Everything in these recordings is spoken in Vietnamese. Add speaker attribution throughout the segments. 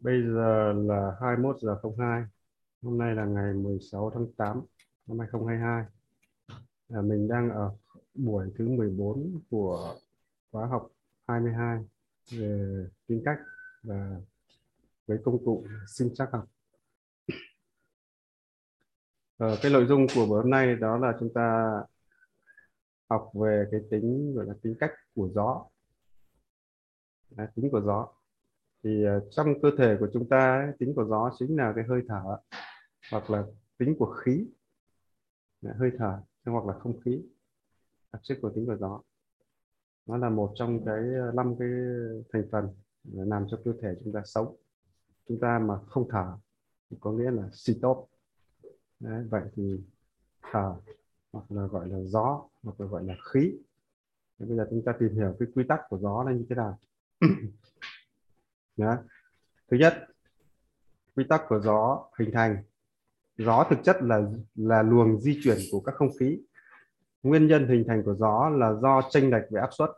Speaker 1: Bây giờ là 21 giờ 02. Hôm nay là ngày 16 tháng 8 năm 2022. À, mình đang ở buổi thứ 14 của khóa học 22 về tính cách và với công cụ sinh chắc học. À, cái nội dung của buổi hôm nay đó là chúng ta học về cái tính gọi là tính cách của gió. À, tính của gió thì ờ, trong cơ thể của chúng ta ấy, tính của gió chính là cái hơi thở hoặc là tính của khí. Hơi thở hoặc là không khí đặc chất của tính của gió. Nó là một trong cái ờ, năm cái thành phần làm cho cơ thể chúng ta sống. Chúng ta mà không thở thì có nghĩa là stop Đấy, vậy thì thở hoặc là gọi là gió hoặc là gọi là khí. Thế bây giờ chúng ta tìm hiểu cái quy tắc của gió là như thế nào. Thứ nhất, quy tắc của gió hình thành. Gió thực chất là là luồng di chuyển của các không khí. Nguyên nhân hình thành của gió là do chênh lệch về áp suất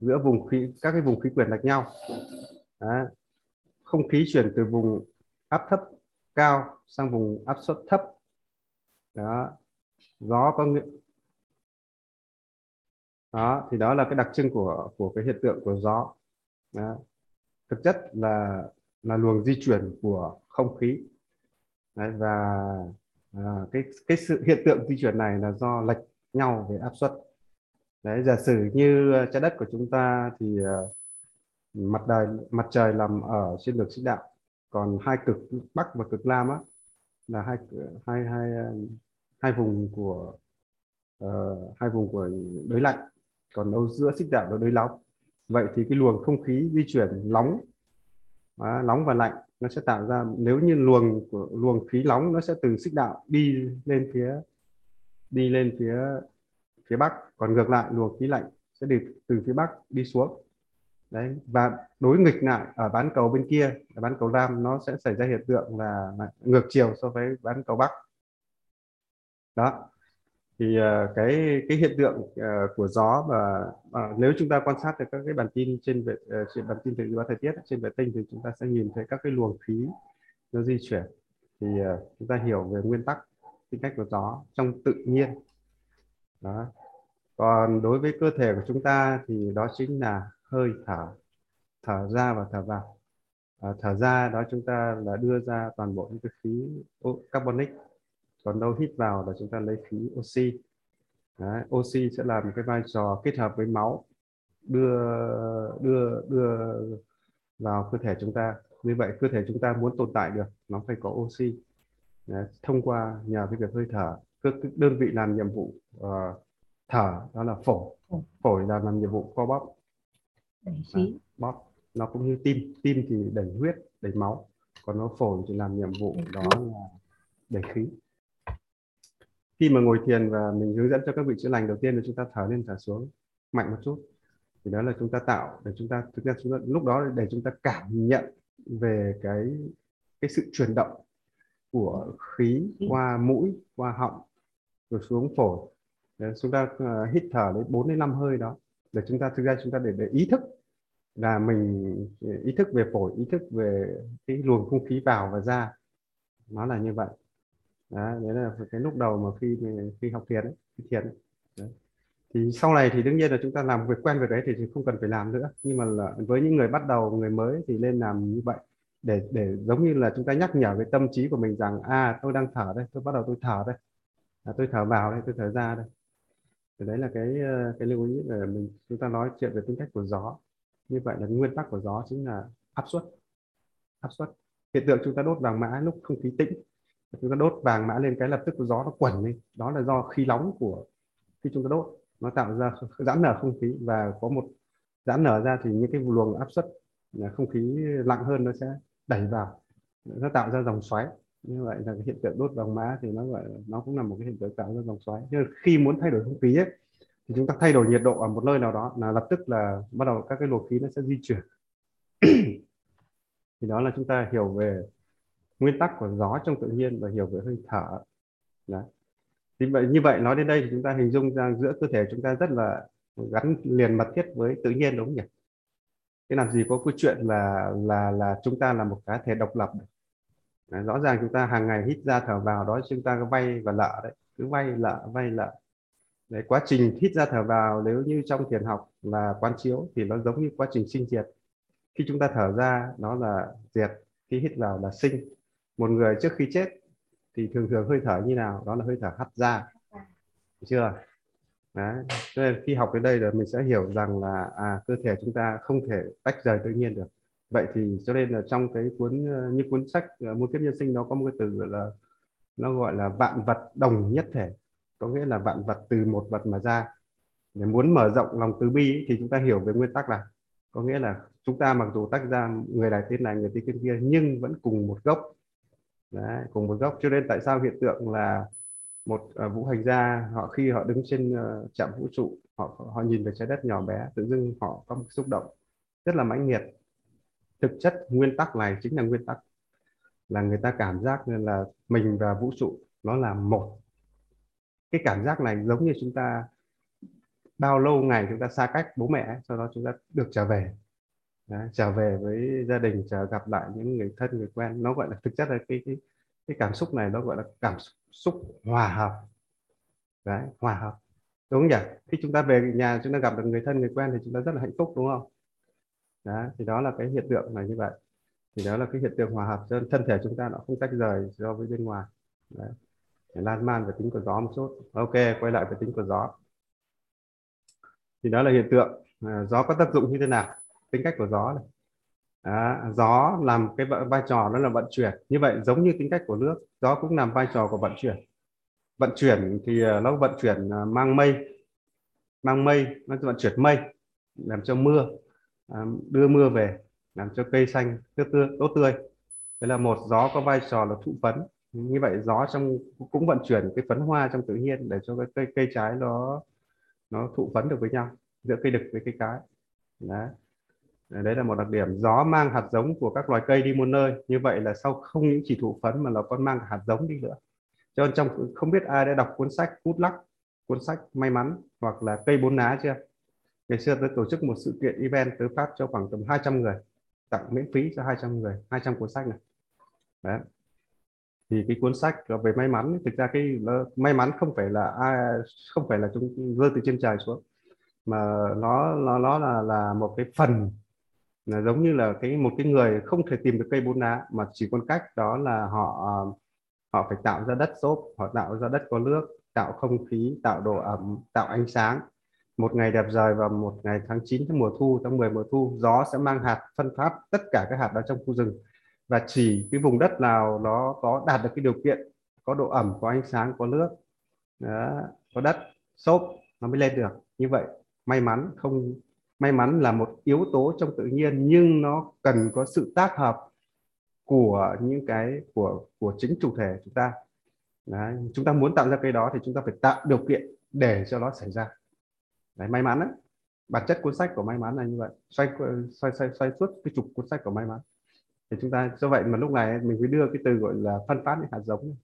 Speaker 1: giữa vùng khí, các cái vùng khí quyển lệch nhau. Đó. không khí chuyển từ vùng áp thấp cao sang vùng áp suất thấp. Đó. Gió có nghĩa, đó, thì đó là cái đặc trưng của của cái hiện tượng của gió. Đó thực chất là là luồng di chuyển của không khí. Đấy, và à, cái cái sự hiện tượng di chuyển này là do lệch nhau về áp suất. Đấy giả sử như à, trái đất của chúng ta thì uh, mặt đời mặt trời nằm ở trên đường xích đạo còn hai cực bắc và cực nam á là hai hai hai à, hai vùng của uh, hai vùng của đới lạnh còn đâu giữa xích đạo là đới nóng vậy thì cái luồng không khí di chuyển nóng à, nóng và lạnh nó sẽ tạo ra nếu như luồng của luồng khí nóng nó sẽ từ xích đạo đi lên phía đi lên phía phía bắc. Còn ngược lại luồng khí lạnh sẽ đi từ phía bắc đi xuống. Đấy và đối nghịch lại ở bán cầu bên kia ở bán cầu nam nó sẽ xảy ra hiện tượng là ngược chiều so với bán cầu bắc. Đó thì uh, cái cái hiện tượng uh, của gió và uh, nếu chúng ta quan sát được các cái bản tin trên vệ uh, trên bản tin dự báo thời tiết trên vệ tinh thì chúng ta sẽ nhìn thấy các cái luồng khí nó di chuyển. Thì uh, chúng ta hiểu về nguyên tắc tính cách của gió trong tự nhiên. Đó. Còn đối với cơ thể của chúng ta thì đó chính là hơi thở thở ra và thở vào. À, thở ra đó chúng ta là đưa ra toàn bộ những cái khí carbonic còn đâu hít vào là chúng ta lấy khí oxy. Đấy, oxy sẽ làm cái vai trò kết hợp với máu đưa đưa đưa vào cơ thể chúng ta. Như vậy cơ thể chúng ta muốn tồn tại được nó phải có oxy. Đấy, thông qua nhờ cái việc hơi thở. Cơ đơn vị làm nhiệm vụ uh, thở đó là phổi. Phổi. Là làm nhiệm vụ co bóp.
Speaker 2: Đẩy khí.
Speaker 1: bóp. Nó cũng như tim. Tim thì đẩy huyết đẩy máu. Còn nó phổi thì làm nhiệm vụ đó là đẩy khí khi mà ngồi thiền và mình hướng dẫn cho các vị chữa lành đầu tiên là chúng ta thở lên thở xuống mạnh một chút. Thì đó là chúng ta tạo để chúng ta thực ra chúng ta, lúc đó để chúng ta cảm nhận về cái cái sự chuyển động của khí qua mũi qua họng rồi xuống phổi. Để chúng ta uh, hít thở đến 4 đến 5 hơi đó để chúng ta thực ra chúng ta để, để ý thức là mình ý thức về phổi ý thức về cái luồng không khí vào và ra. Nó là như vậy đó, đấy là cái lúc đầu mà khi khi học thiền ấy, khi thiền ấy. Đấy. thì sau này thì đương nhiên là chúng ta làm việc quen việc đấy thì không cần phải làm nữa. Nhưng mà là với những người bắt đầu người mới thì nên làm như vậy. Để để giống như là chúng ta nhắc nhở cái tâm trí của mình rằng à tôi đang thở đây tôi bắt đầu tôi thở đây. À, tôi thở vào đây tôi thở ra đây. Thì đấy là cái ờ, cái lưu ý là mình chúng ta nói chuyện về tính cách của gió. Như vậy là nguyên tắc của gió chính là áp suất. Áp suất. Hiện tượng chúng ta đốt vàng mã lúc không khí tĩnh chúng ta đốt vàng mã lên cái lập tức gió nó quẩn lên đó là do khí nóng của khi chúng ta đốt. Nó tạo ra giãn nở không khí và có một giãn nở ra thì những cái luồng áp suất à, không khí lặng hơn nó sẽ đẩy vào. Nó tạo ra dòng xoáy. Như vậy là cái hiện tượng đốt vàng mã thì nó gọi nó cũng là một cái hiện tượng tạo ra dòng xoáy. Nhưng khi muốn thay đổi không khí ấy, thì chúng ta thay đổi nhiệt độ ở một nơi nào đó là lập tức là bắt đầu các cái luồng khí nó sẽ di chuyển. Thì đó là chúng ta hiểu về nguyên tắc của gió trong tự nhiên và hiểu về hơi thở. Đấy. thì vậy như vậy nói đến đây thì chúng ta hình dung ra giữa cơ thể chúng ta rất là gắn liền mật thiết với tự nhiên đúng không nhỉ? Thế làm gì có câu chuyện là là là chúng ta là một cá thể độc lập đấy, rõ ràng chúng ta hàng ngày hít ra thở vào đó chúng ta vay và lợ đấy. Cứ vay lợ vay lợ đấy quá trình hít ra thở vào nếu như trong thiền học là quán chiếu thì nó giống như quá trình sinh diệt. Khi chúng ta thở ra nó là diệt khi hít vào là sinh một người trước khi chết thì thường thường hơi thở như nào? Đó là hơi thở hắt ra. Chưa? Đấy. Cho nên khi học đến đây rồi mình sẽ hiểu rằng là à cơ thể chúng ta không thể tách rời tự nhiên được. Vậy thì cho nên là trong cái cuốn ờ, như cuốn sách ờ, muôn kiếp nhân sinh nó có một cái từ gọi là nó gọi là vạn vật đồng nhất thể. Có nghĩa là vạn vật từ một vật mà ra. Để muốn mở rộng lòng từ bi thì chúng ta hiểu về nguyên tắc là có nghĩa là chúng ta mặc dù tách ra người này tên này người tên kia nhưng vẫn cùng một gốc. Đấy, cùng một gốc cho nên tại sao hiện tượng là một uh, vũ hành gia họ khi họ đứng trên uh, trạm vũ trụ họ họ nhìn về trái đất nhỏ bé tự dưng họ có một xúc động rất là mãnh liệt. Thực chất nguyên tắc này chính là nguyên tắc là người ta cảm giác nên là mình và vũ trụ nó là một. Cái cảm giác này giống như chúng ta bao lâu ngày chúng ta xa cách bố mẹ sau đó chúng ta được trở về. Đấy, trở về với gia đình trở gặp lại những người thân người quen. Nó gọi là thực chất là cái cái cái cảm xúc này nó gọi là cảm xúc hòa hợp. Đấy hòa hợp. Đúng không nhỉ? Khi chúng ta về nhà chúng ta gặp được người thân người quen thì chúng ta rất là hạnh phúc đúng không? Đó thì đó là cái hiện tượng này như vậy. Thì đó là cái hiện tượng hòa hợp cho thân thể chúng ta nó không tách rời so với bên ngoài. Đấy. Để lan man về tính của gió một chút. Ok quay lại về tính của gió. Thì đó là hiện tượng. À, gió có tác dụng như thế nào? Tính cách của gió này. À, gió làm cái vai trò nó là vận chuyển. Như vậy giống như tính cách của nước gió cũng làm vai trò của vận chuyển. Vận chuyển thì ờ, nó vận chuyển ờ, mang mây. Mang mây nó vận chuyển mây làm cho mưa ờ, đưa mưa về làm cho cây xanh tốt tươi tốt tươi. Đấy là một gió có vai trò là thụ phấn. Như vậy gió trong cũng vận chuyển cái phấn hoa trong tự nhiên để cho cái cây cây trái nó nó thụ phấn được với nhau giữa cây đực với cây cái. Đấy đấy là một đặc điểm. Gió mang hạt giống của các loài cây đi một nơi. Như vậy là sau không những chỉ thụ phấn mà nó còn mang hạt giống đi nữa. Cho nên trong, không biết ai đã đọc cuốn sách cút lắc cuốn sách may mắn hoặc là cây bốn lá chưa? Ngày xưa tôi tổ chức một sự kiện event tới Pháp cho khoảng tầm 200 người, tặng miễn phí cho 200 người 200 cuốn sách này. Đấy. Thì cái cuốn sách về may mắn, thực ra cái may mắn không phải là ai, không phải là chúng rơi từ trên trời xuống, mà nó nó nó là là một cái phần là giống như là cái một cái người không thể tìm được cây bốn lá mà chỉ còn cách đó là họ ờ, họ phải tạo ra đất xốp họ tạo ra đất có nước tạo không khí tạo độ ẩm tạo ánh sáng. Một ngày đẹp trời và một ngày tháng 9 tháng mùa thu tháng 10 mùa thu gió sẽ mang hạt phân phát tất cả các hạt đó trong khu rừng. Và chỉ cái vùng đất nào nó có đạt được cái điều kiện có độ ẩm có ánh sáng có nước đó, có đất xốp nó mới lên được. Như vậy may mắn không may mắn là một yếu tố trong tự nhiên nhưng nó cần có sự tác hợp của những cái của của chính chủ thể chúng ta. Đấy, chúng ta muốn tạo ra cái đó thì chúng ta phải tạo điều kiện để cho nó xảy ra. Đấy, may mắn đấy bản chất cuốn sách của may mắn là như vậy. Xoay xoay xoay, xoay suốt cái trục cuốn sách của may mắn. Thì chúng ta do vậy mà lúc này mình mới đưa cái từ gọi là phân phát những hạt giống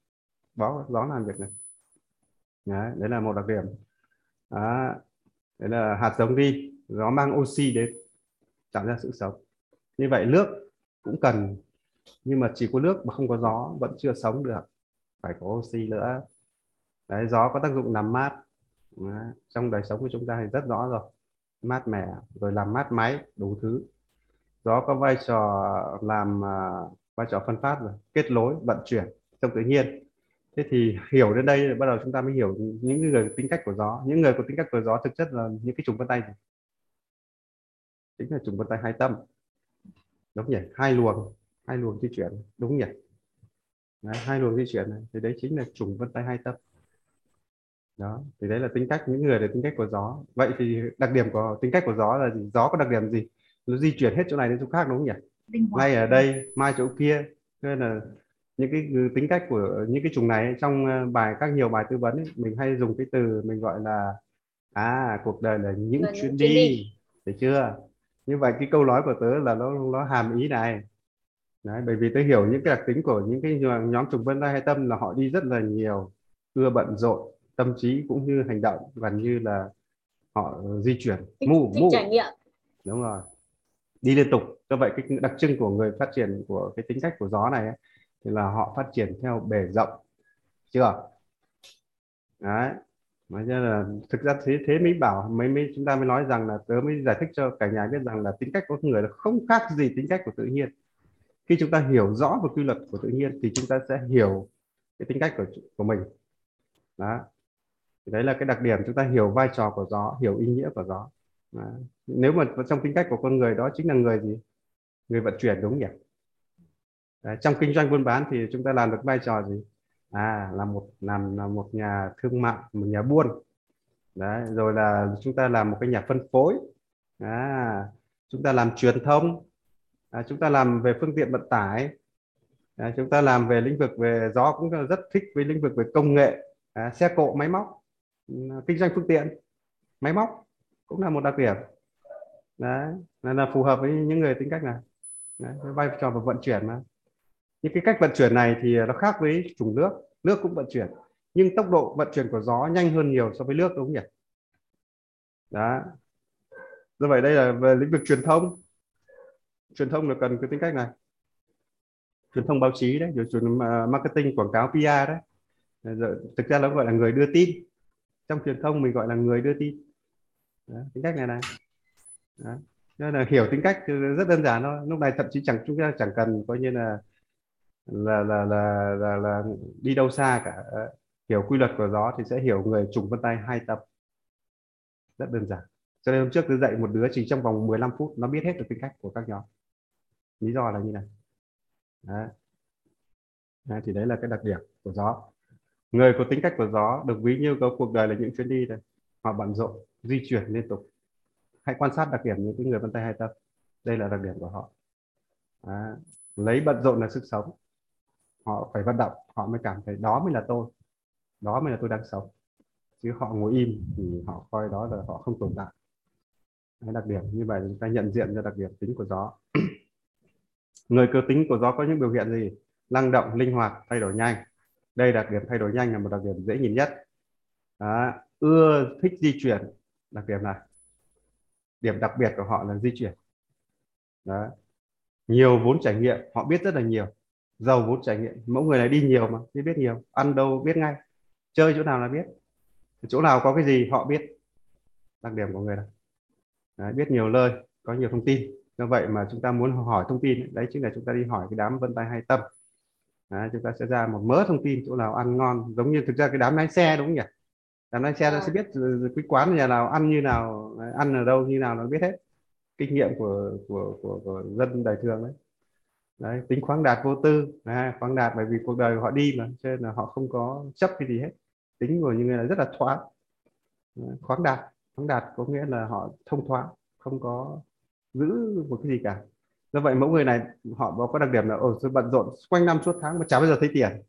Speaker 1: đó đó làm việc này. Đấy, đấy là một đặc điểm. Đó, đấy là hạt giống đi nó mang oxy đến tạo ra sự sống. Như vậy nước cũng cần nhưng mà chỉ có nước mà không có gió vẫn chưa sống được. Phải có oxy nữa. Đấy gió có tác dụng làm mát. Đấy. trong đời sống của chúng ta thì rất rõ rồi. Mát mẻ rồi làm mát máy đủ thứ. Gió có vai trò làm uh, vai trò phân phát rồi kết nối vận chuyển trong tự nhiên. Thế thì hiểu đến đây bắt đầu chúng ta mới hiểu những người tính cách của gió. Những người có tính cách của gió thực chất là những cái trùng vân tay chính là trùng vân tay hai tâm. Đúng nhỉ? Hai luồng hai luồng di chuyển. Đúng nhỉ? Đấy, hai luồng di chuyển này. Thì đấy chính là trùng vân tay hai tâm. Đó thì đấy là tính cách những người là tính cách của gió. Vậy thì đặc điểm của tính cách của gió là gì? Gió có đặc điểm gì? Nó di chuyển hết chỗ này đến chỗ khác đúng không nhỉ? Ngay ở đây mai chỗ kia. Nên là những cái tính cách của những cái trùng này trong ờ, bài các nhiều bài tư vấn ấy, mình hay dùng cái từ mình gọi là à cuộc đời là những chuyến đi, đi. thấy chưa như vậy cái câu nói của tớ là nó nó hàm ý này. Đấy, bởi vì tớ hiểu những cái đặc tính của những cái nhóm trùng vân tay hay tâm là họ đi rất là nhiều ưa bận rộn tâm trí cũng như hành động gần như là họ di chuyển
Speaker 3: mu mu trải nghiệm.
Speaker 1: Đúng rồi. Đi liên tục. Do vậy cái đặc trưng của người phát triển của cái tính cách của gió này ấy, thì là họ phát triển theo bề rộng. Chưa? Đấy nói cho là thực ra thế thế mới bảo mới mới chúng ta mới nói rằng là tớ mới giải thích cho cả nhà biết rằng là tính cách của người là không khác gì tính cách của tự nhiên. Khi chúng ta hiểu rõ về quy luật của tự nhiên thì chúng ta sẽ hiểu cái tính cách của của mình. Đó. Thì đấy là cái đặc điểm chúng ta hiểu vai trò của gió hiểu ý nghĩa của gió. Đó. nếu mà trong tính cách của con người đó chính là người gì? Người vận chuyển đúng nhỉ? Đấy, trong kinh doanh buôn bán thì chúng ta làm được vai trò gì? À là một làm là một nhà thương mại một nhà buôn. Đấy rồi là chúng ta làm một cái nhà phân phối. À chúng ta làm truyền thông. À, chúng ta làm về phương tiện vận tải. À, chúng ta làm về lĩnh vực về gió cũng rất thích với lĩnh vực về công nghệ. À, xe cộ máy móc kinh doanh phương tiện. Máy móc cũng là một đặc điểm. Đấy là, là phù hợp với những người tính cách này. Đấy, vai trò và vận chuyển mà những cái cách vận chuyển này thì nó khác với chủng nước. Nước cũng vận chuyển nhưng tốc độ vận chuyển của gió nhanh hơn nhiều so với nước đúng không nhỉ? Đó. Do vậy đây là về lĩnh vực truyền thông. Truyền thông là cần cái tính cách này. Truyền thông báo chí đấy rồi truyền à, marketing quảng cáo PR đấy. Rồi, thực ra nó gọi là người đưa tin. Trong truyền thông mình gọi là người đưa tin. Đó, tính cách này này. Đó. nên là hiểu tính cách ừ, rất đơn giản thôi. Lúc này thậm chí chẳng chúng ta chẳng cần coi như là là là là là, là đi đâu xa cả. Hiểu quy luật của gió thì sẽ hiểu người trùng vân tay hai tập rất đơn giản. Cho nên hôm trước tôi dạy một đứa chỉ trong vòng 15 phút nó biết hết được tính cách của các nhóm. Lý do là như này. Đấy. Đấy, thì đấy là cái đặc điểm của gió. Người có tính cách của gió được ví như có cuộc đời là những chuyến đi này. Họ bận rộn di chuyển liên tục. Hãy quan sát đặc điểm những cái người vân tay hai tập đây là đặc điểm của họ. Đấy. lấy bận rộn là sức sống họ phải vận động họ mới cảm thấy đó mới là tôi đó mới là tôi đang sống. Chứ họ ngồi im thì họ coi đó là họ không tồn tại. Đấy, đặc điểm như vậy chúng ta nhận diện ra đặc điểm tính của gió. Người cơ tính của gió có những biểu hiện gì? Năng động linh hoạt thay đổi nhanh. Đây đặc điểm thay đổi nhanh là một đặc điểm dễ nhìn nhất. Đó. ưa thích di chuyển. Đặc điểm này điểm đặc biệt của họ là di chuyển. Đó. nhiều vốn trải nghiệm họ biết rất là nhiều giàu vốn trải nghiệm. Mẫu người này đi nhiều mà biết biết nhiều. Ăn đâu biết ngay. Chơi chỗ nào là biết. Chỗ nào có cái gì họ biết. Đặc điểm của người này đấy, biết nhiều lời có nhiều thông tin. Do vậy mà chúng ta muốn hỏi thông tin đấy chính là chúng ta đi hỏi cái đám vân tay hay tâm. Đấy, chúng ta sẽ ra một mớ thông tin chỗ nào ăn ngon. Giống như thực ra cái đám lái xe đúng không nhỉ? Đám lái xe nó sẽ biết cái quán nhà nào ăn như nào ăn ở đâu như nào nó biết hết. Kinh nghiệm của của của, của dân đời thường đấy đấy tính khoáng đạt vô tư. À, khoáng đạt bởi vì cuộc đời họ đi mà cho nên là họ không có chấp cái gì hết. Tính của những người là rất là thoáng. À, khoáng đạt. Khoáng đạt có nghĩa là họ thông thoáng không có giữ một cái gì cả. Do vậy mẫu người này họ có đặc điểm là ồ bận rộn quanh năm suốt tháng mà chả bao giờ thấy tiền.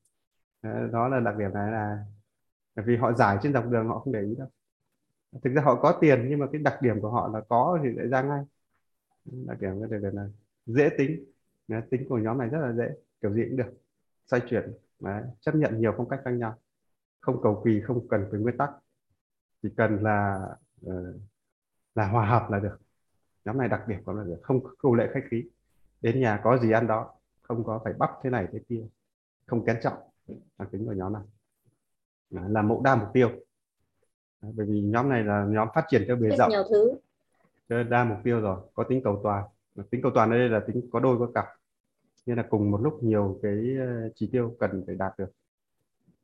Speaker 1: Đó là đặc điểm này là bởi vì họ giải trên dọc đường họ không để ý đâu. Thực ra họ có tiền nhưng mà cái đặc điểm của họ là có thì lại ra ngay. Đặc điểm cái đặc điểm là dễ tính. Đấy, tính của nhóm này rất là dễ kiểu gì cũng được. Xoay chuyển Đấy, chấp nhận nhiều phong cách khác nhau. Không cầu kỳ không cần phải nguyên tắc. Chỉ cần là uh, là hòa hợp là được. Nhóm này đặc điểm của nó là được không cầu lệ khách khí. Đến nhà có gì ăn đó không có phải bắt thế này thế kia. Không kén trọng đặc tính của nhóm này. Là mẫu đa mục tiêu. Bởi vì nhóm này là nhóm phát triển theo bề rộng. nhiều thứ. Đa mục tiêu rồi có tính cầu toàn tính cầu toàn ở đây là tính có đôi có cặp. Nên là cùng một lúc nhiều cái ờ, chỉ tiêu cần phải đạt được.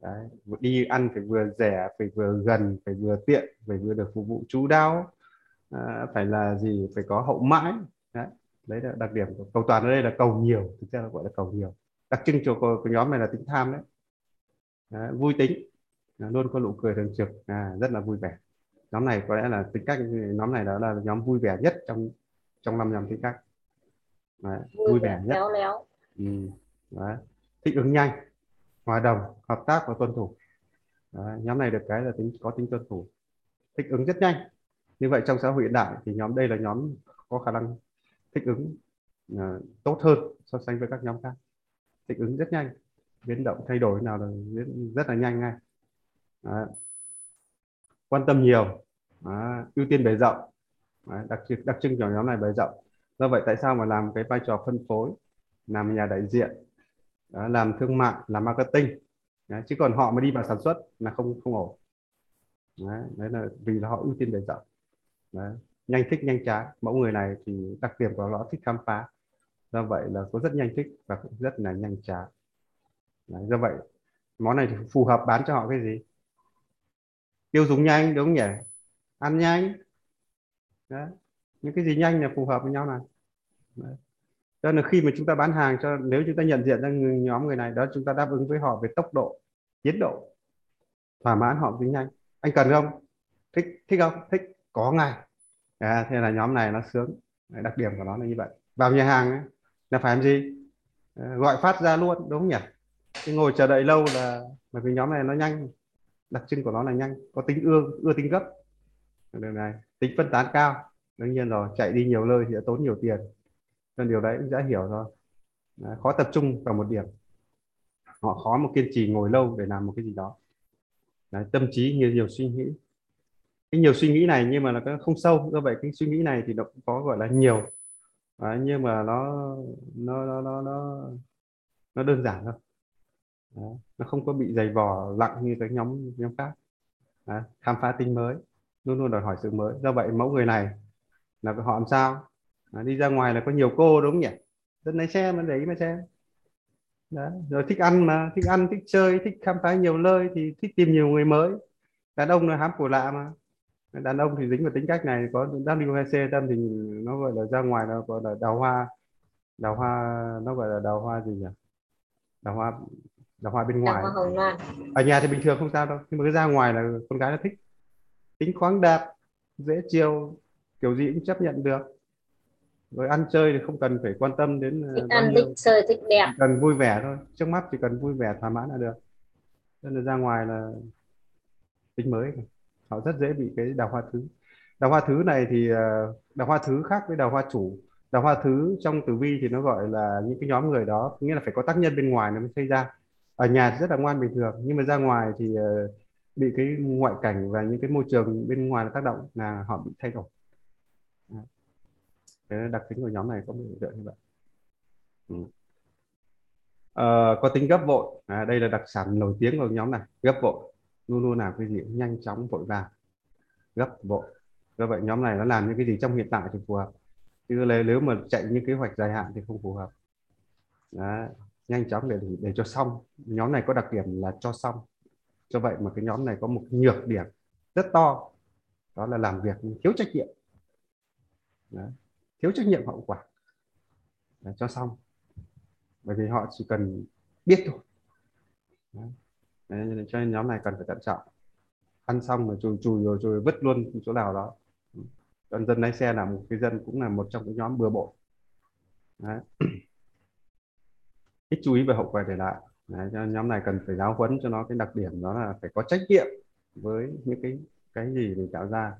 Speaker 1: Đấy. đi ăn phải vừa rẻ phải vừa gần phải vừa tiện phải vừa được phục vụ chú đáo. À, phải là gì? Phải có hậu mãi. Đấy đấy là đặc điểm của cầu toàn ở đây là cầu nhiều thực ra là gọi là cầu nhiều. Đặc trưng của, của nhóm này là tính tham đấy, đấy vui tính. Luôn có nụ cười thường trực. À, rất là vui vẻ. Nhóm này có lẽ là tính cách nhóm này đó là nhóm vui vẻ nhất trong trong năm nhóm tính cách đấy, vui, vui vẻ nhất léo léo. Ừ. Đấy. thích ứng nhanh hòa đồng hợp tác và tuân thủ đấy. nhóm này được cái là tính có tính tuân thủ thích ứng rất nhanh như vậy trong xã hội hiện đại thì nhóm đây là nhóm có khả năng thích ứng uh, tốt hơn so sánh với các nhóm khác thích ứng rất nhanh biến động thay đổi nào là rất là nhanh ngay Đấy. quan tâm nhiều Đấy. ưu tiên bề rộng Đấy. đặc đặc trưng của nhóm này bề rộng. Do vậy tại sao mà làm cái vai trò phân phối làm nhà đại diện đó, làm thương mại làm marketing? Đấy, chứ còn họ mà đi vào sản xuất là không không ổn. Đấy, đấy là vì là họ ưu tiên bề rộng. Đấy. nhanh thích nhanh trái. Mẫu người này thì đặc điểm của nó thích khám phá. Do vậy là có rất nhanh thích và cũng rất là nhanh trái. Đấy, do vậy món này thì phù hợp bán cho họ cái gì? Tiêu dùng nhanh đúng không nhỉ? Ăn nhanh đấy. những cái gì nhanh là phù hợp với nhau này. Đấy. cho nên khi mà chúng ta bán hàng cho nếu chúng ta nhận diện ra nhóm người này đó chúng ta đáp ứng với họ về tốc độ tiến độ thỏa mãn họ tính nhanh. Anh cần không? Thích thích không? Thích. Có ngay. À, thế là nhóm này nó sướng. Đặc điểm của nó là như vậy. Vào nhà hàng ấy, là phải làm gì? À, gọi phát ra luôn đúng không nhỉ? Cái ngồi chờ đợi lâu là bởi vì nhóm này nó nhanh. Đặc trưng của nó là nhanh. Có tính ưa ưa tính gấp. Điều này tính phân tán cao. Đương nhiên rồi chạy đi nhiều nơi thì sẽ tốn nhiều tiền. Nên điều đấy cũng đã hiểu rồi đấy, khó tập trung vào một điểm. Họ khó một kiên trì ngồi lâu để làm một cái gì đó. Đấy, tâm trí nhiều nhiều suy nghĩ. Cái nhiều suy nghĩ này nhưng mà nó không sâu. Do vậy cái suy nghĩ này thì nó cũng có gọi là nhiều. Đấy, nhưng mà nó nó nó nó nó, nó đơn giản thôi. Đấy, nó không có bị dày vò lặng như các nhóm nhóm khác. Đấy, khám phá tính mới luôn luôn đòi hỏi sự mới. Do vậy mẫu người này là họ làm sao? À, đi ra ngoài là có nhiều cô đúng không nhỉ? Dân lái xe mà để ý mà xem. Đấy. rồi thích ăn mà thích ăn thích chơi thích khám phá nhiều nơi thì thích tìm nhiều người mới. Đàn ông là hám của lạ mà. Đàn ông thì dính vào tính cách này có W2C tâm thì nó gọi là ra ngoài nó gọi là đào hoa. Đào hoa nó gọi là đào hoa gì nhỉ? Đào hoa đào hoa bên ngoài. ở nhà thì bình thường không sao đâu nhưng mà cứ ra ngoài là con gái nó thích tính khoáng đạt dễ chiều kiểu gì cũng chấp nhận được. Rồi ăn chơi thì không cần phải quan tâm đến
Speaker 2: thích ăn thích chơi thích đẹp.
Speaker 1: Cần vui vẻ thôi. Trước mắt chỉ cần vui vẻ thỏa mãn là được. Nên là ra ngoài là tính mới. Họ rất dễ bị cái đào hoa thứ. Đào hoa thứ này thì ờ, đào hoa thứ khác với đào hoa chủ. Đào hoa thứ trong tử vi thì nó gọi là những cái nhóm người đó nghĩa là phải có tác nhân bên ngoài nó mới xây ra. Ở nhà rất là ngoan bình thường. Nhưng mà ra ngoài thì ờ, bị cái ngoại cảnh và những cái môi trường bên ngoài tác động là họ bị thay đổi. Cái đặc tính của nhóm này có biểu hiện như vậy. Ừ. à, có tính gấp vội. À, đây là đặc sản nổi tiếng của nhóm này. Gấp vội. Luôn luôn làm cái gì? Nhanh chóng vội vàng. Gấp vội. Do vậy nhóm này nó làm những cái gì trong hiện tại thì phù hợp. Chứ nếu mà chạy những kế hoạch dài hạn thì không phù hợp. Đó. nhanh chóng để để cho xong. Nhóm này có đặc điểm là cho xong do vậy mà cái nhóm này có một nhược điểm rất to, đó là làm việc thiếu trách nhiệm. Đấy, thiếu trách nhiệm hậu quả. Để cho xong. Bởi vì họ chỉ cần biết thôi. Đấy. cho nên nhóm này cần phải thận trọng. Ăn xong rồi chùi chùi rồi chùi, vứt luôn chỗ nào đó. Còn dân lái xe là một cái dân cũng là một trong những nhóm bừa bộn. Đấy. ít chú ý về hậu quả để lại. Đấy, cho nhóm này cần phải giáo huấn cho nó cái đặc điểm đó là phải có trách nhiệm với những cái cái gì mình tạo ra.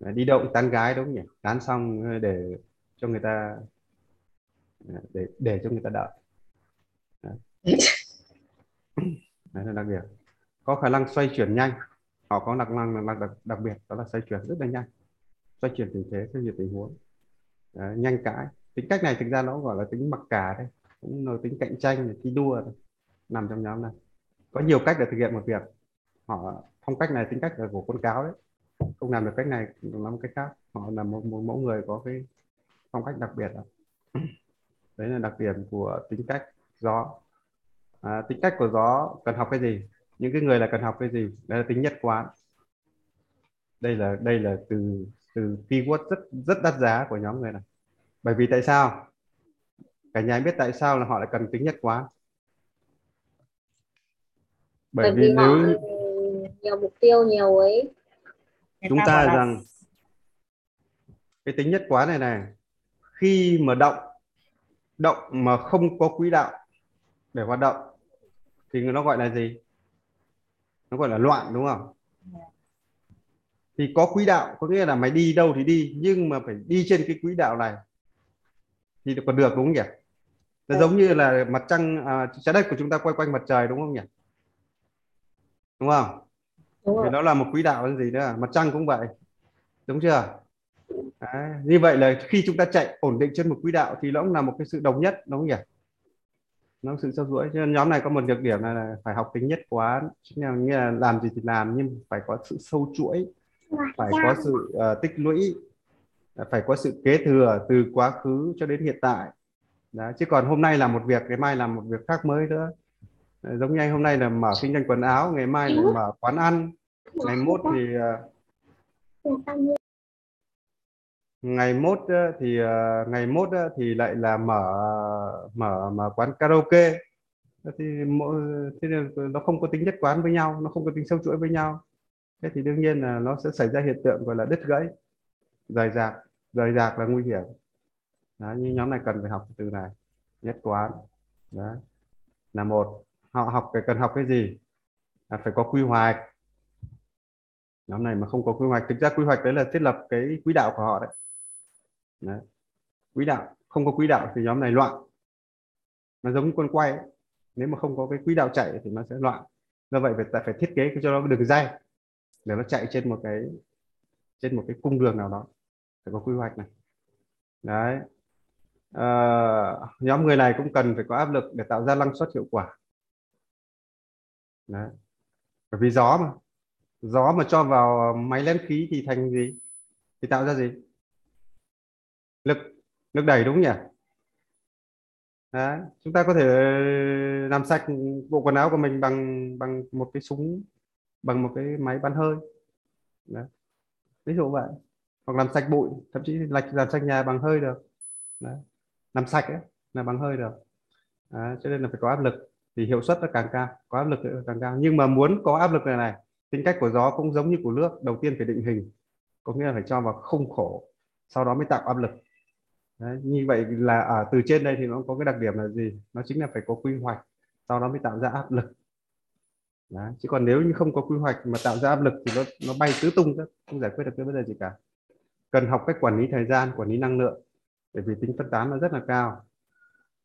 Speaker 1: Đi động tán gái đúng không nhỉ? Tán xong để cho người ta để để cho người ta đợi. Đấy. Là đặc biệt có khả năng xoay chuyển nhanh. Họ có đặc năng đặc, đặc, đặc biệt đó là xoay chuyển rất là nhanh. Xoay chuyển tình thế theo nhiều tình huống. Đấy, nhanh cãi. Tính cách này thực ra nó gọi là tính mặc cả đấy. Cũng là tính cạnh tranh thi đua đấy nằm trong nhóm này. Có nhiều cách để thực hiện một việc. Họ phong cách này tính cách là của con cáo đấy. Không làm được cách này làm một cách khác. Họ là một, một mẫu người có cái phong cách đặc biệt đó. đấy là đặc điểm của tính cách gió. À, tính cách của gió cần học cái gì? Những cái người là cần học cái gì? Đây là tính nhất quán. Đây là đây là từ từ keyword rất rất đắt giá của nhóm người này. Bởi vì tại sao? Cả nhà biết tại sao là họ lại cần tính nhất quán
Speaker 2: bởi, bởi vì, vì nếu nhiều mục tiêu nhiều ấy.
Speaker 1: Chúng ta rằng cái tính nhất quán này này khi mà động động mà không có quỹ đạo để hoạt động thì nó gọi là gì? Nó gọi là loạn đúng không? Thì có quỹ đạo có nghĩa là mày đi đâu thì đi nhưng mà phải đi trên cái quỹ đạo này thì còn được đúng không nhỉ? Nó giống như là mặt trăng à, trái đất của chúng ta quay quanh mặt trời đúng không nhỉ đúng không? Thì đó là một quỹ đạo là gì nữa mặt trăng cũng vậy. Đúng chưa? Đấy. như vậy là khi chúng ta chạy ổn định trên một quỹ đạo thì nó cũng là một cái sự đồng nhất đúng không nhỉ? Nó sự sâu chuỗi cho nên nhóm này có một nhược điểm là, là phải học tính nhất là nghĩa là làm gì thì làm nhưng phải có sự sâu chuỗi phải có sự uh, tích lũy phải có sự kế thừa từ quá khứ cho đến hiện tại. Đó. chứ còn hôm nay là một việc ngày mai làm một việc khác mới nữa giống như anh hôm nay là mở kinh doanh quần áo ngày mai là mở quán ăn. Ngày mốt thì uh, ngày mốt thì ngày mốt thì lại là mở mở mở quán karaoke. Thì mỗi thế nó không có tính nhất quán với nhau nó không có tính sâu chuỗi với nhau. Thế thì đương nhiên là nó sẽ xảy ra hiện tượng gọi là đứt gãy. Rời rạc rời rạc là nguy hiểm. Đó, như nhóm này cần phải học từ này. Nhất quán. Đó là một họ học phải cần học cái gì? Là phải có quy hoạch. Nhóm này mà không có quy hoạch thực ra quy hoạch đấy là thiết lập cái quỹ đạo của họ đấy, đấy. quỹ đạo không có quỹ đạo thì nhóm này loạn. Nó giống như con quay ấy. nếu mà không có cái quỹ đạo chạy thì nó sẽ loạn. Do vậy phải phải thiết kế cho nó đường dây để nó chạy trên một cái trên một cái cung đường nào đó. Phải có quy hoạch này. Đấy. À, nhóm người này cũng cần phải có áp lực để tạo ra năng suất hiệu quả đấy bởi vì gió mà. Gió mà cho vào ờ, máy lén khí thì thành gì? Thì tạo ra gì? Lực. Lực đẩy đúng nhỉ? Đấy. chúng ta có thể ờ, làm sạch bộ quần áo của mình bằng bằng một cái súng bằng một cái máy bắn hơi. Đấy. ví dụ vậy. Hoặc làm sạch bụi thậm chí lạch làm sạch nhà bằng hơi được. Đấy. làm sạch ấy, là bằng hơi được. Đấy. cho nên là phải có áp lực thì hiệu suất nó càng cao có áp lực càng cao. Nhưng mà muốn có áp lực này này tính cách của gió cũng giống như của nước đầu tiên phải định hình có nghĩa là phải cho vào không khổ sau đó mới tạo áp lực. Đấy, như vậy là ở từ trên đây thì nó có cái đặc điểm là gì? Nó chính là phải có quy hoạch sau đó mới tạo ra áp lực. Đấy. chứ còn nếu như không có quy hoạch mà tạo ra áp lực thì nó nó bay tứ tung đó, không giải quyết được cái vấn đề gì cả. Cần học cách quản lý thời gian quản lý năng lượng bởi vì tính phân tán nó rất là cao.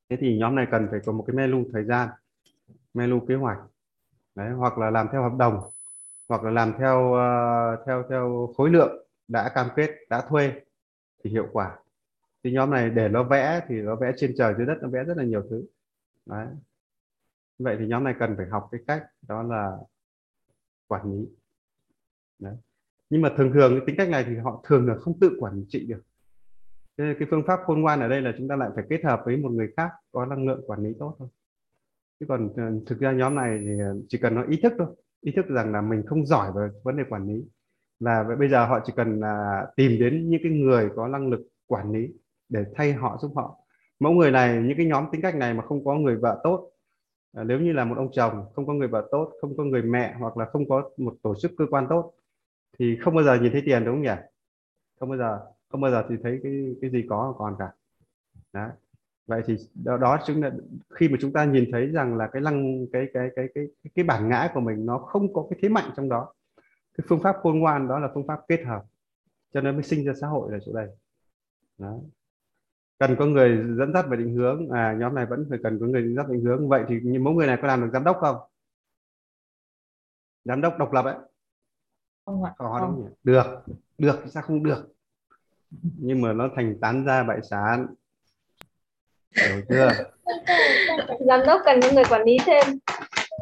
Speaker 1: Thế thì nhóm này cần phải có một cái menu thời gian menu kế hoạch. Đấy, hoặc là làm theo hợp đồng hoặc là làm theo uh, theo theo khối lượng đã cam kết đã thuê thì hiệu quả. Thì nhóm này để nó vẽ thì nó vẽ trên trời dưới đất nó vẽ rất là nhiều thứ. Đấy. Vậy thì nhóm này cần phải học cái cách đó là quản lý. Đấy. nhưng mà thường thường cái tính cách này thì họ thường là không tự quản trị được. Thế cái phương pháp khôn ngoan ở đây là chúng ta lại phải kết hợp với một người khác có năng lượng quản lý tốt thôi chứ còn ờ, thực ra nhóm này thì ờ, chỉ cần nó ý thức thôi. Ý thức rằng là mình không giỏi về vấn đề quản lý. Và bây giờ họ chỉ cần là tìm đến những cái người có năng lực quản lý để thay họ giúp họ. Mẫu người này những cái nhóm tính cách này mà không có người vợ tốt à, nếu như là một ông chồng không có người vợ tốt không có người mẹ hoặc là không có một tổ chức cơ quan tốt thì không bao giờ nhìn thấy tiền đúng không nhỉ? Không bao giờ. Không bao giờ thì thấy cái cái gì có còn cả. Đấy vậy thì đó, đó chính là khi mà chúng ta nhìn thấy rằng là cái lăng cái cái cái cái cái, cái bản ngã của mình nó không có cái thế mạnh trong đó cái phương pháp khôn ngoan đó là phương pháp kết hợp cho nên mới sinh ra xã hội ở chỗ đây. Đó. Cần có người dẫn dắt và định hướng. À nhóm này vẫn phải cần có người dẫn dắt định hướng. Vậy thì mỗi người này có làm được giám đốc không? Giám đốc độc lập ấy.
Speaker 2: Không ạ
Speaker 1: có không. Đúng được được sao không được? Nhưng mà nó thành tán ra bại sản hiểu chưa?
Speaker 2: Giám đốc cần những người quản lý thêm.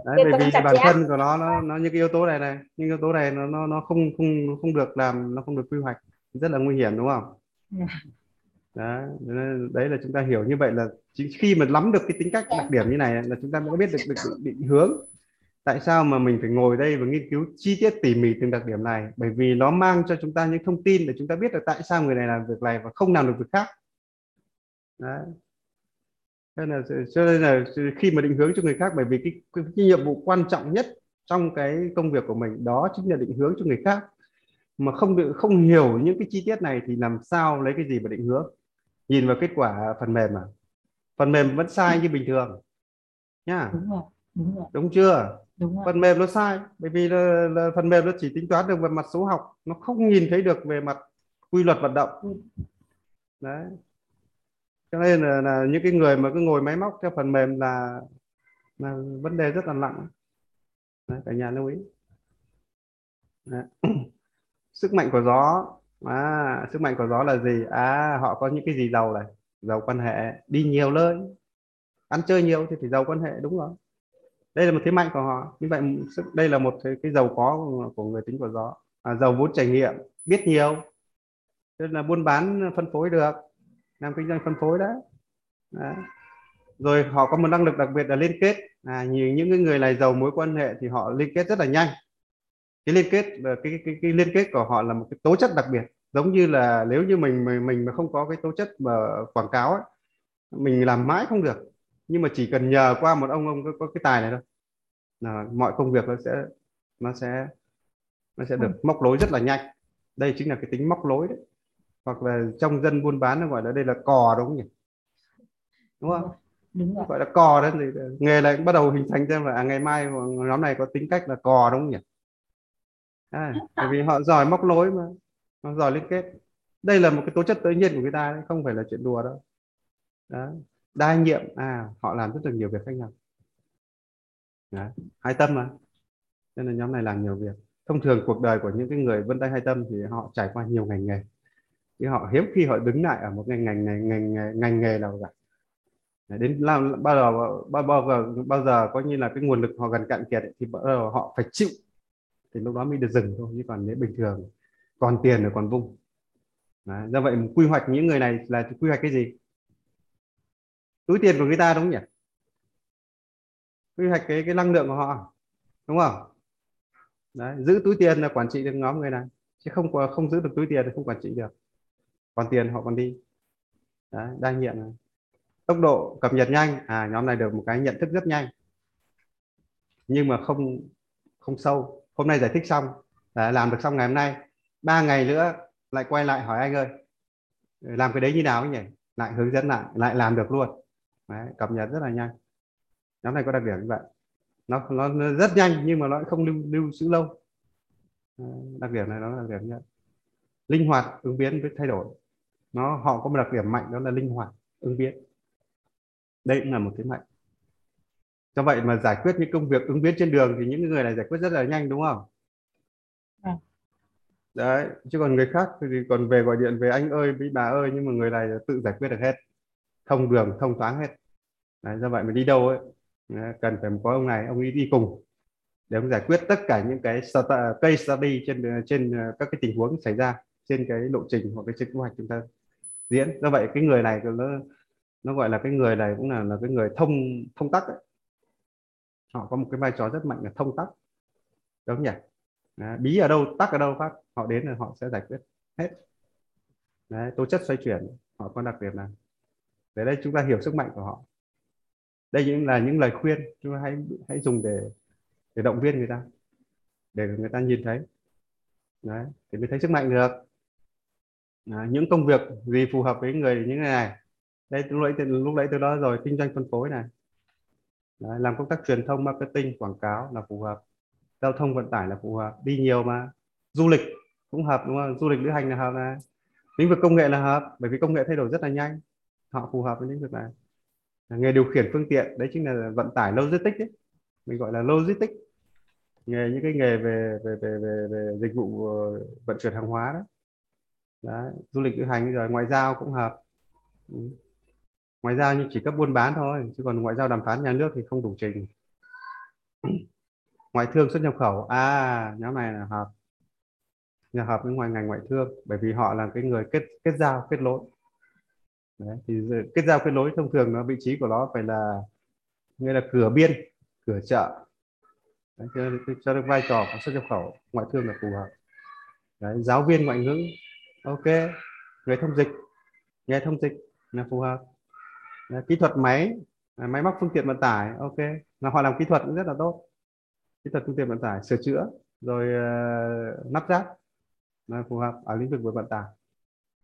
Speaker 1: Đấy bởi vì bản thân của nó nó nó những cái yếu tố này này những yếu tố này nó nó nó không không không được làm nó không được quy hoạch rất là nguy hiểm đúng không? Đó đấy là chúng ta hiểu như vậy là khi mà nắm được cái tính cách đặc điểm như này là chúng ta mới biết được, được, được định hướng tại sao mà mình phải ngồi đây và nghiên cứu chi tiết tỉ mỉ từng đặc điểm này. Bởi vì nó mang cho chúng ta những thông tin để chúng ta biết được tại sao người này làm việc này và không làm được việc khác. Đấy nên là, cho nên là khi mà định hướng cho người khác bởi vì cái, cái, cái nhiệm vụ quan trọng nhất trong cái công việc của mình đó chính là định hướng cho người khác. Mà không được không hiểu những cái chi tiết này thì làm sao lấy cái gì mà định hướng? Nhìn vào kết quả phần mềm mà phần mềm vẫn sai như bình thường nhá.
Speaker 2: Đúng rồi đúng rồi.
Speaker 1: Đúng chưa?
Speaker 2: Đúng rồi.
Speaker 1: phần mềm nó sai bởi vì là, là phần mềm nó chỉ tính toán được về mặt số học nó không nhìn thấy được về mặt quy luật vận động. Ừ. đấy cho nên là, là những cái người mà cứ ngồi máy móc theo phần mềm là là vấn đề rất là nặng. Đấy, cả nhà lưu ý. Đấy. sức mạnh của gió. À, sức mạnh của gió là gì? À họ có những cái gì giàu này? Giàu quan hệ. Đi nhiều nơi. Ăn chơi nhiều thì phải giàu quan hệ đúng rồi đây là một thế mạnh của họ. Như vậy đây là một cái, cái giàu có của, người tính của gió. À, giàu vốn trải nghiệm. Biết nhiều. Tức là buôn bán phân phối được làm kinh doanh phân phối đó. đó. Rồi họ có một năng lực đặc biệt là liên kết. À, như những người này giàu mối quan hệ thì họ liên kết rất là nhanh. Cái liên kết cái, cái, cái, cái liên kết của họ là một cái tố chất đặc biệt. Giống như là nếu như mình mình mình mà không có cái tố chất mà quảng cáo ấy, mình làm mãi không được. Nhưng mà chỉ cần nhờ qua một ông ông có, có cái tài này thôi. Là mọi công việc nó sẽ nó sẽ nó sẽ được móc lối rất là nhanh. Đây chính là cái tính móc lối đấy hoặc là trong dân buôn bán nó gọi là đây là cò đúng không nhỉ? Đúng không? Đúng rồi. gọi là cò đấy thì nghề này cũng bắt đầu hình thành ra là à, ngày mai nhóm này có tính cách là cò đúng không nhỉ? À, bởi vì họ giỏi móc lối mà họ giỏi liên kết. Đây là một cái tố chất tự nhiên của người ta đấy, không phải là chuyện đùa đâu. Đó. đa nhiệm à họ làm rất là nhiều việc khác nhau. Đấy. hai tâm mà. Nên là nhóm này làm nhiều việc. Thông thường cuộc đời của những cái người vân tay hai tâm thì họ trải qua nhiều ngành nghề chứ họ hiếm khi họ đứng lại ở một ngành ngành ngành ngành, ngành nghề nào cả. Đến làm bao giờ bao, bao giờ bao giờ có như là cái nguồn lực họ gần cạn kiệt ấy, thì bao giờ họ phải chịu. Thì lúc đó mới được dừng thôi chứ còn nếu bình thường còn tiền rồi còn vung. Đấy, do vậy quy hoạch những người này là quy hoạch cái gì? Túi tiền của người ta đúng không nhỉ? Quy hoạch cái cái năng lượng của họ đúng không? Đấy, giữ túi tiền là quản trị được nhóm người này chứ không không giữ được túi tiền thì không quản trị được còn tiền họ còn đi. Đấy, đa nhiệm này. Tốc độ cập nhật nhanh. À nhóm này được một cái nhận thức rất nhanh. Nhưng mà không không sâu. Hôm nay giải thích xong. Đã làm được xong ngày hôm nay. Ba ngày nữa lại quay lại hỏi anh ơi làm cái đấy như nào nhỉ? Lại hướng dẫn lại lại làm được luôn. Đấy, cập nhật rất là nhanh. Nhóm này có đặc điểm như vậy. Nó nó rất nhanh nhưng mà nó không lưu lưu giữ lâu. Đặc điểm này nó là đặc điểm nhất linh hoạt ứng biến với thay đổi nó họ có một đặc điểm mạnh đó là linh hoạt ứng biến. Đây cũng là một thế mạnh. Do vậy mà giải quyết những công việc ứng biến trên đường thì những người này giải quyết rất là nhanh đúng không? À. đấy chứ còn người khác thì còn về gọi điện về anh ơi với bà ơi nhưng mà người này tự giải quyết được hết. Thông đường thông thoáng hết. Đấy, do vậy mà đi đâu ấy cần phải có ông này ông ấy đi cùng để ông giải quyết tất cả những cái case study trên trên các cái tình huống xảy ra trên cái lộ trình hoặc cái kế hoạch chúng ta diễn. Do vậy cái người này nó nó gọi là cái người này cũng là là cái người thông thông tắc ấy. họ có một cái vai trò rất mạnh là thông tắc. Đúng nhỉ? Đấy, bí ở đâu tắc ở đâu phát? Họ đến là họ sẽ giải quyết hết. Đấy, tố chất xoay chuyển họ có đặc điểm này để đây chúng ta hiểu sức mạnh của họ. Đây những là những lời khuyên chúng ta hãy hãy dùng để để động viên người ta để người ta nhìn thấy. Đấy, thì mới thấy sức mạnh được. Ờ, những công việc gì phù hợp với người những người này. Đây lúc nãy lúc nãy tôi nói rồi kinh doanh phân phối này. Đấy, làm công tác truyền thông marketing quảng cáo là phù hợp. Giao thông vận tải là phù hợp. Đi nhiều mà. Du lịch cũng hợp đúng không? Du lịch lữ hành là hợp này. Lĩnh vực công nghệ là hợp bởi vì công nghệ thay đổi rất là nhanh. Họ phù hợp với lĩnh vực này. Nghề điều khiển phương tiện đấy chính là vận tải logistics ấy. mình gọi là logistics. Nghề những cái nghề về về về về, về dịch vụ ờ, vận chuyển hàng hóa đó đấy, du lịch lữ hành rồi ngoại giao cũng hợp. Ừ. Ngoại giao như chỉ cấp buôn bán thôi chứ còn ngoại giao đàm phán nhà nước thì không đủ trình. Ngoại thương xuất nhập khẩu à nhóm này là hợp. Nhà hợp với ngoài ngành ngoại thương bởi vì họ là cái người kết kết giao kết nối Đấy, thì kết giao kết nối thông thường nó vị trí của nó phải là như là cửa biên cửa chợ. Đấy, cho, cho được vai trò của xuất nhập khẩu ngoại thương là phù hợp. Đấy, giáo viên ngoại ngữ ok người thông dịch. Nghề thông dịch là phù hợp. Kỹ thuật máy máy móc phương tiện vận tải ok. Là họ làm kỹ thuật cũng rất là tốt. Kỹ thuật phương tiện vận tải sửa chữa rồi uh, lắp ráp là phù hợp ở lĩnh vực về vận tải.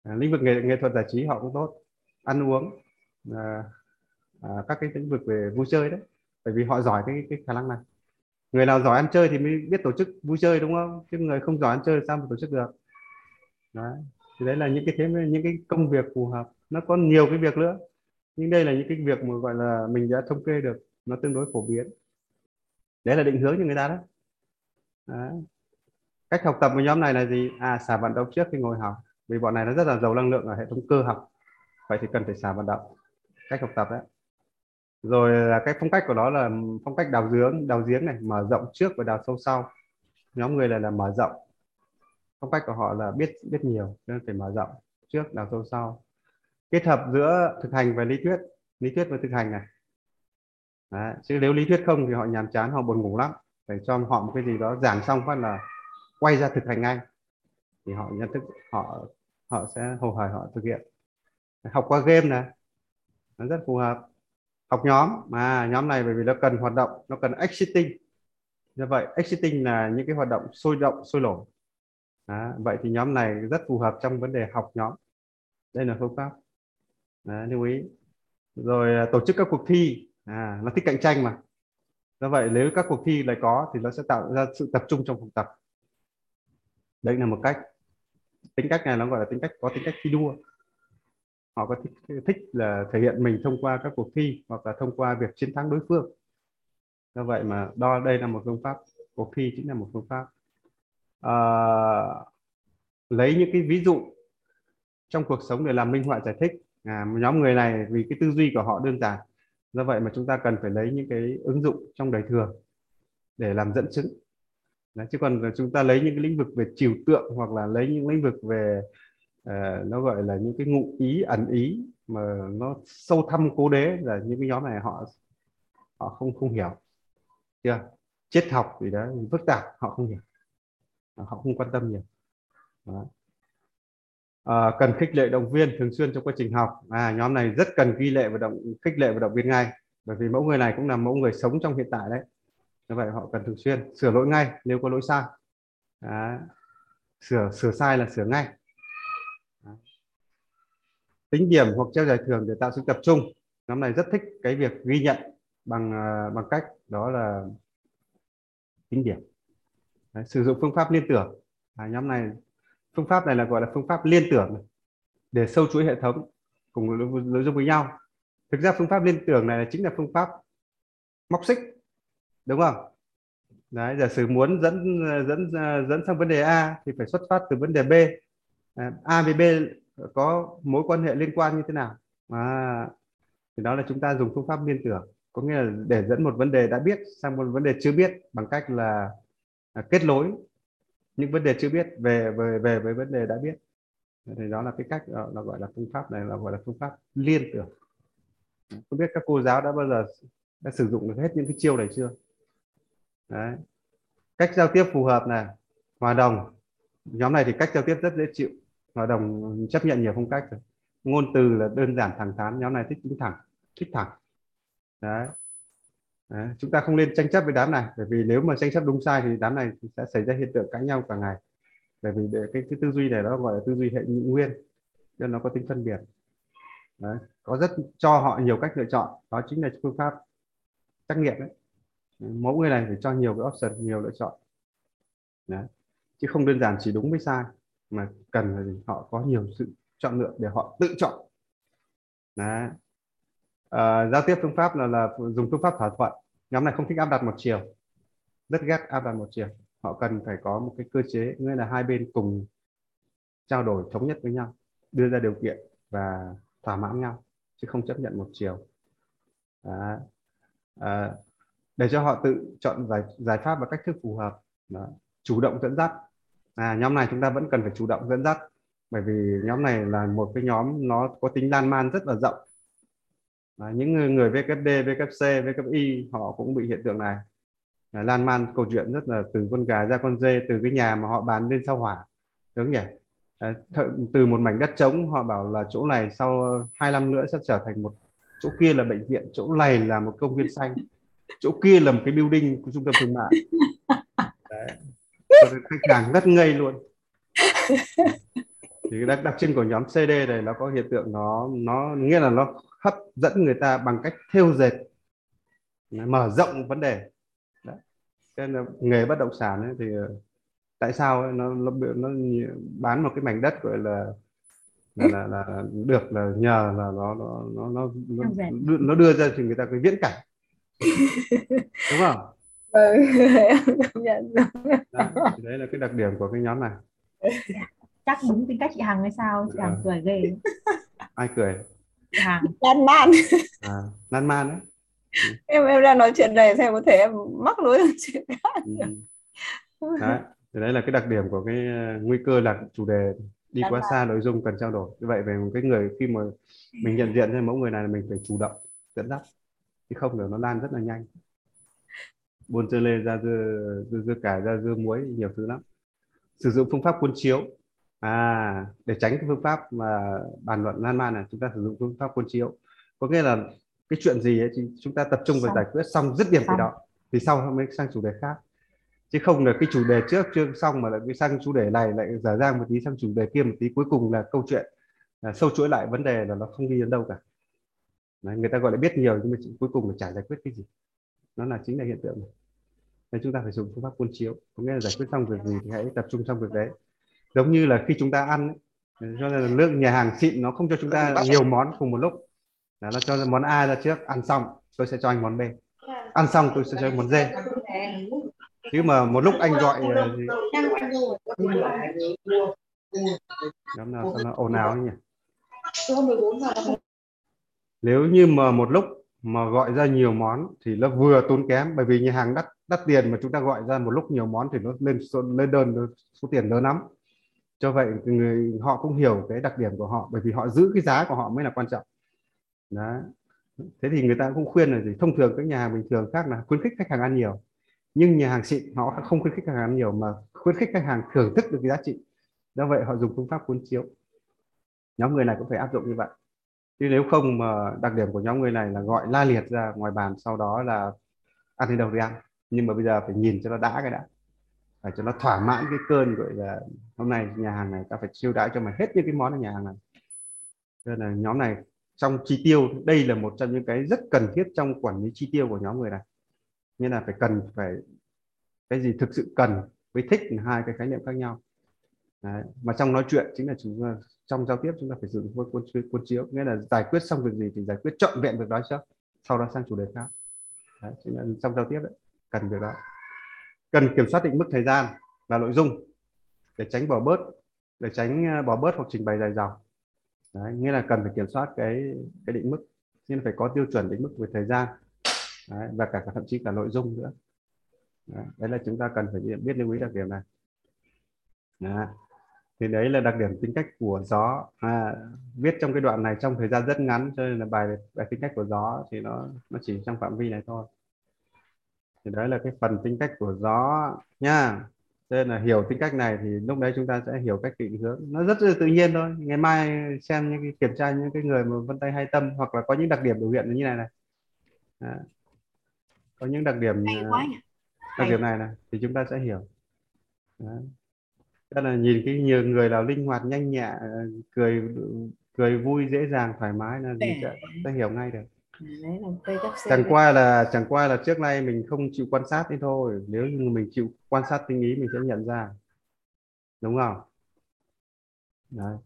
Speaker 1: À, lĩnh vực nghệ, nghệ thuật giải trí họ cũng tốt. Ăn uống à, à, các cái lĩnh vực về vui chơi đấy. Bởi vì họ giỏi cái cái khả năng này. Người nào giỏi ăn chơi thì mới biết tổ chức vui chơi đúng không? Chứ người không giỏi ăn chơi sao mà tổ chức được? Đấy. Thì đấy là những cái thế, những cái công việc phù hợp. Nó có nhiều cái việc nữa, nhưng đây là những cái việc mà, gọi là, mình đã thống kê được, nó tương đối phổ biến. Đấy là định hướng cho người ta đó. Đấy. cách học tập của nhóm này là gì? À xả vận động trước khi ngồi học. Vì bọn này nó rất là giàu năng lượng ở hệ thống cơ học. Vậy thì cần phải xả vận động. Cách học tập đấy. Rồi là cái phong cách của nó là phong cách đào giếng đào giếng này, mở rộng trước và đào sâu sau. Nhóm người này là mở rộng phong cách của họ là biết biết nhiều, nên phải mở rộng trước, đào sâu sau. Kết hợp giữa thực hành và lý thuyết. Lý thuyết và thực hành này. Đấy. chứ nếu lý thuyết không thì họ nhàm chán, họ buồn ngủ lắm. Phải cho họ một cái gì đó giảng xong phát là quay ra thực hành ngay. Thì họ nhận thức, họ họ sẽ hồ hởi họ thực hiện. Học qua game này, nó rất phù hợp. Học nhóm, mà nhóm này bởi vì nó cần hoạt động, nó cần exiting như vậy exiting là những cái hoạt động sôi động, sôi nổi. Đó, vậy thì nhóm này rất phù hợp trong vấn đề học nhóm. Đây là phương pháp. Đó, lưu ý. Rồi à, tổ chức các cuộc thi. À, nó thích cạnh tranh mà. Do vậy nếu các cuộc thi lại có thì nó sẽ tạo ra sự tập trung trong học tập. Đấy là một cách. Tính cách này nó gọi là tính cách có tính cách thi đua. Họ có thích, thích là thể hiện mình thông qua các cuộc thi hoặc là thông qua việc chiến thắng đối phương. Do vậy mà đo đây là một phương pháp cuộc thi chính là một phương pháp uh, lấy những cái ví dụ trong cuộc sống để làm minh họa giải thích. À, nhóm người này vì cái tư duy của họ đơn giản do vậy mà chúng ta cần phải lấy những cái ứng dụng trong đời thường để làm dẫn chứng. Đấy, chứ còn chúng ta lấy những cái lĩnh vực về trừu tượng hoặc là lấy những lĩnh vực về uh, nó gọi là những cái ngụ ý ẩn ý mà nó sâu thăm cố đế là những cái nhóm này họ họ không không hiểu. Chưa? Triết học gì đó phức tạp họ không hiểu họ không quan tâm nhiều. Đó. À, cần khích lệ động viên thường xuyên trong quá trình học. À, nhóm này rất cần ghi lệ và động khích lệ và động viên ngay. Bởi vì mẫu người này cũng là mẫu người sống trong hiện tại đấy. Như vậy họ cần thường xuyên sửa lỗi ngay nếu có lỗi sai. À, sửa sửa sai là sửa ngay. À. tính điểm hoặc treo giải thưởng để tạo sự tập trung. Nhóm này rất thích cái việc ghi nhận bằng à, bằng cách. Đó là tính điểm. Đấy, sử dụng phương pháp liên tưởng. À, nhóm này phương pháp này là gọi là phương pháp liên tưởng để sâu chuỗi hệ thống cùng nội dung với nhau. Thực ra phương pháp liên tưởng này chính là phương pháp móc xích đúng không? Đấy giả sử muốn dẫn dẫn dẫn sang vấn đề A thì phải xuất phát từ vấn đề B. A với B có mối quan hệ liên quan như thế nào? À, thì đó là chúng ta dùng phương pháp liên tưởng. Có nghĩa là để dẫn một vấn đề đã biết sang một vấn đề chưa biết bằng cách là, kết nối những vấn đề chưa biết về về về với vấn đề đã biết. Thì đó là cái cách ờ, là gọi là phương pháp này là gọi là phương pháp liên tưởng. Không biết các cô giáo đã bao giờ đã sử dụng được hết những cái chiêu này chưa? Đấy. cách giao tiếp phù hợp này, hòa đồng. Nhóm này thì cách giao tiếp rất dễ chịu, hòa đồng ừ, chấp nhận nhiều phong cách rồi. Ngôn từ là đơn giản thẳng thắn, nhóm này thích tính thẳng, thích thẳng. Đấy đấy chúng ta không nên tranh chấp với đám này bởi vì nếu mà tranh chấp đúng sai thì đám này sẽ xảy ra hiện tượng cãi nhau cả ngày bởi vì cái, cái tư duy này nó gọi là tư duy hệ nhị nguyên nên nó có tính phân biệt đấy. có rất cho họ nhiều cách lựa chọn đó chính là phương pháp trắc nghiệm đấy mẫu người này phải cho nhiều cái option nhiều lựa chọn Đấy. chứ không đơn giản chỉ đúng với sai mà cần là gì? họ có nhiều sự chọn lựa để họ tự chọn Đấy. À, giao tiếp phương pháp là là dùng phương pháp thỏa thuận. Nhóm này không thích áp đặt một chiều rất ghét áp đặt một chiều. Họ cần phải có một cái cơ chế nghĩa là hai bên cùng trao đổi thống nhất với nhau đưa ra điều kiện và thỏa mãn nhau chứ không chấp nhận một chiều. Đấy. À, ờ, để cho họ tự chọn giải giải pháp và cách thức phù hợp. Đó. chủ động dẫn dắt. À, nhóm này chúng ta vẫn cần phải chủ động dẫn dắt bởi vì nhóm này là một cái nhóm nó có tính lan man rất là rộng à, những người, người VKD, VKC, VKI họ cũng bị hiện tượng này. À, lan man câu chuyện rất là từ con gà ra con dê từ cái nhà mà họ bán lên sao hỏa. Đúng nhỉ? À, từ một mảnh đất trống họ bảo là chỗ này sau hai năm nữa sẽ trở thành một chỗ kia là bệnh viện chỗ này là một công viên xanh chỗ kia là một cái building của trung tâm thương mại. Đấy. khách hàng rất ngây luôn. Thì đặc đặc trưng của nhóm CD này nó có hiện tượng nó nó nghĩa là nó hấp dẫn người ta bằng cách thêu dệt mở rộng vấn đề. Đấy. Cho nên là nghề bất động sản ấy, thì ờ, tại sao nó, nó nó bán một cái mảnh đất gọi là là, là, là được là nhờ là nó nó nó nó, nó, nó đưa ra cho người ta cái viễn cảnh. Đúng không?
Speaker 2: Công nhận rồi.
Speaker 1: đấy, thì là cái đặc điểm của cái nhóm này.
Speaker 3: Chắc đúng tính cách chị Hằng hay sao? Chị Hằng
Speaker 1: Ờ.
Speaker 3: cười ghê.
Speaker 1: Ai cười
Speaker 2: lan man.
Speaker 1: À, lan man đấy
Speaker 2: em em đang nói chuyện này xem có thể em mắc lối nói chuyện
Speaker 1: Ừ. đấy thì đấy là cái đặc điểm của cái ờ, nguy cơ là chủ đề đi
Speaker 2: Lan
Speaker 1: quá
Speaker 2: man.
Speaker 1: xa nội dung cần trao đổi. Như vậy về một cái người khi mà mình nhận diện ra mẫu người này là mình phải chủ động dẫn dắt. Chứ không thì nó lan rất là nhanh. Buôn dưa lê ra dưa dưa, dưa cải ra dưa muối nhiều thứ lắm. Sử dụng phương pháp cuốn chiếu à để tránh cái phương pháp mà bàn luận lan man này chúng ta sử dụng phương pháp cuốn chiếu. Có nghĩa là cái chuyện gì ấy, thì chúng ta tập trung vào giải quyết xong dứt điểm cái
Speaker 3: Xong.
Speaker 1: đó thì sau mới sang chủ đề khác. Chứ không là cái chủ đề trước chưa xong mà lại mới sang chủ đề này lại dở dang một tí sang chủ đề kia một tí. Cuối cùng là câu chuyện là sâu chuỗi lại vấn đề là nó không đi đến đâu cả. Đấy, người ta gọi là biết nhiều nhưng mà cuối cùng là chả giải quyết cái gì. Nó là chính là hiện tượng này. Nên chúng ta phải dùng phương pháp cuốn chiếu. Có nghĩa là giải quyết xong việc gì thì hãy tập trung trong việc đấy giống như là khi chúng ta ăn ấy, cho nên là lượng nhà hàng xịn nó không cho chúng ta nhiều món cùng một lúc. Đó, nó cho món A ra trước ăn xong tôi sẽ cho anh món B. Ăn xong tôi sẽ cho anh món D. Chứ mà một lúc anh gọi ờ, gì- nhóm nào sao nó ồn ào nhỉ? Nếu như mà một lúc mà gọi ra nhiều món thì nó vừa tốn kém bởi vì nhà hàng đắt đắt tiền mà chúng ta gọi ra một lúc nhiều món thì nó lên lên đơn số tiền lớn lắm cho vậy người, họ cũng hiểu cái đặc điểm của họ, bởi vì họ giữ cái giá của họ mới là quan trọng. Đó thế thì người ta cũng khuyên là gì? Thông thường các nhà hàng bình thường khác là khuyến khích khách hàng ăn nhiều, nhưng nhà hàng xịn họ không khuyến khích khách hàng ăn nhiều mà khuyến khích khách hàng thưởng thức được cái giá trị. Do vậy họ dùng phương pháp cuốn chiếu. Nhóm người này cũng phải áp dụng như vậy. Chứ nếu không mà đặc điểm của nhóm người này là gọi la liệt ra ngoài bàn, sau đó là ăn đến đâu thì ăn. Nhưng mà bây giờ phải nhìn cho nó đã cái đã phải cho nó thỏa mãn cái cơn gọi là hôm nay nhà hàng này ta phải siêu đãi cho mày hết những cái món ở nhà hàng này. Nên là nhóm này trong chi tiêu đây là một trong những cái rất cần thiết trong quản lý chi tiêu của nhóm người này. Nghĩa là phải cần phải cái gì thực sự cần với thích là hai cái khái niệm khác nhau. Đấy. mà trong nói chuyện chính là chúng ta trong giao tiếp chúng ta phải sử dụng cuốn cuốn, cuốn chiếu. Nghĩa là giải quyết xong việc gì thì giải quyết trọn vẹn việc đó trước sau đó sang chủ đề khác. Đấy, chính là trong giao tiếp đấy cần việc đó cần kiểm soát định mức thời gian và nội dung để tránh bỏ bớt để tránh ờ, bỏ bớt hoặc trình bày dài dòng. Đấy, nghĩa là cần phải kiểm soát cái cái định mức nên phải có tiêu chuẩn định mức về thời gian. Đấy, và cả, cả thậm chí cả nội dung nữa. Đấy, đấy là chúng ta cần phải biết lưu ý đặc điểm này. Đấy. thì đấy là đặc điểm tính cách của gió. À, viết trong cái đoạn này trong thời gian rất ngắn cho nên là bài bài tính cách của gió thì nó nó chỉ trong phạm vi này thôi thì đấy là cái phần tính cách của gió nha nên là hiểu tính cách này thì lúc đấy chúng ta sẽ hiểu cách định hướng. Nó rất là tự nhiên thôi. Ngày mai xem những cái kiểm tra những cái người mà vân tay hay tâm hoặc là có những đặc điểm biểu hiện như này này. Đó. có những đặc điểm
Speaker 3: nhỉ.
Speaker 1: đặc điểm này này thì chúng ta sẽ hiểu. Đấy. Tức là nhìn cái nhiều người nào linh hoạt nhanh nhẹ ờ, cười cười vui dễ dàng thoải mái là gì
Speaker 3: Để-
Speaker 1: sẽ, sẽ hiểu ngay được
Speaker 3: đấy là
Speaker 1: chẳng qua là chẳng qua là trước nay mình không chịu quan sát thế thôi. Nếu như mình chịu quan sát tinh ý mình sẽ nhận ra. Đúng không? Đấy.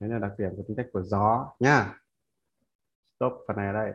Speaker 1: Đấy là đặc điểm của tính cách của gió. Nha. Stop phần này ở đây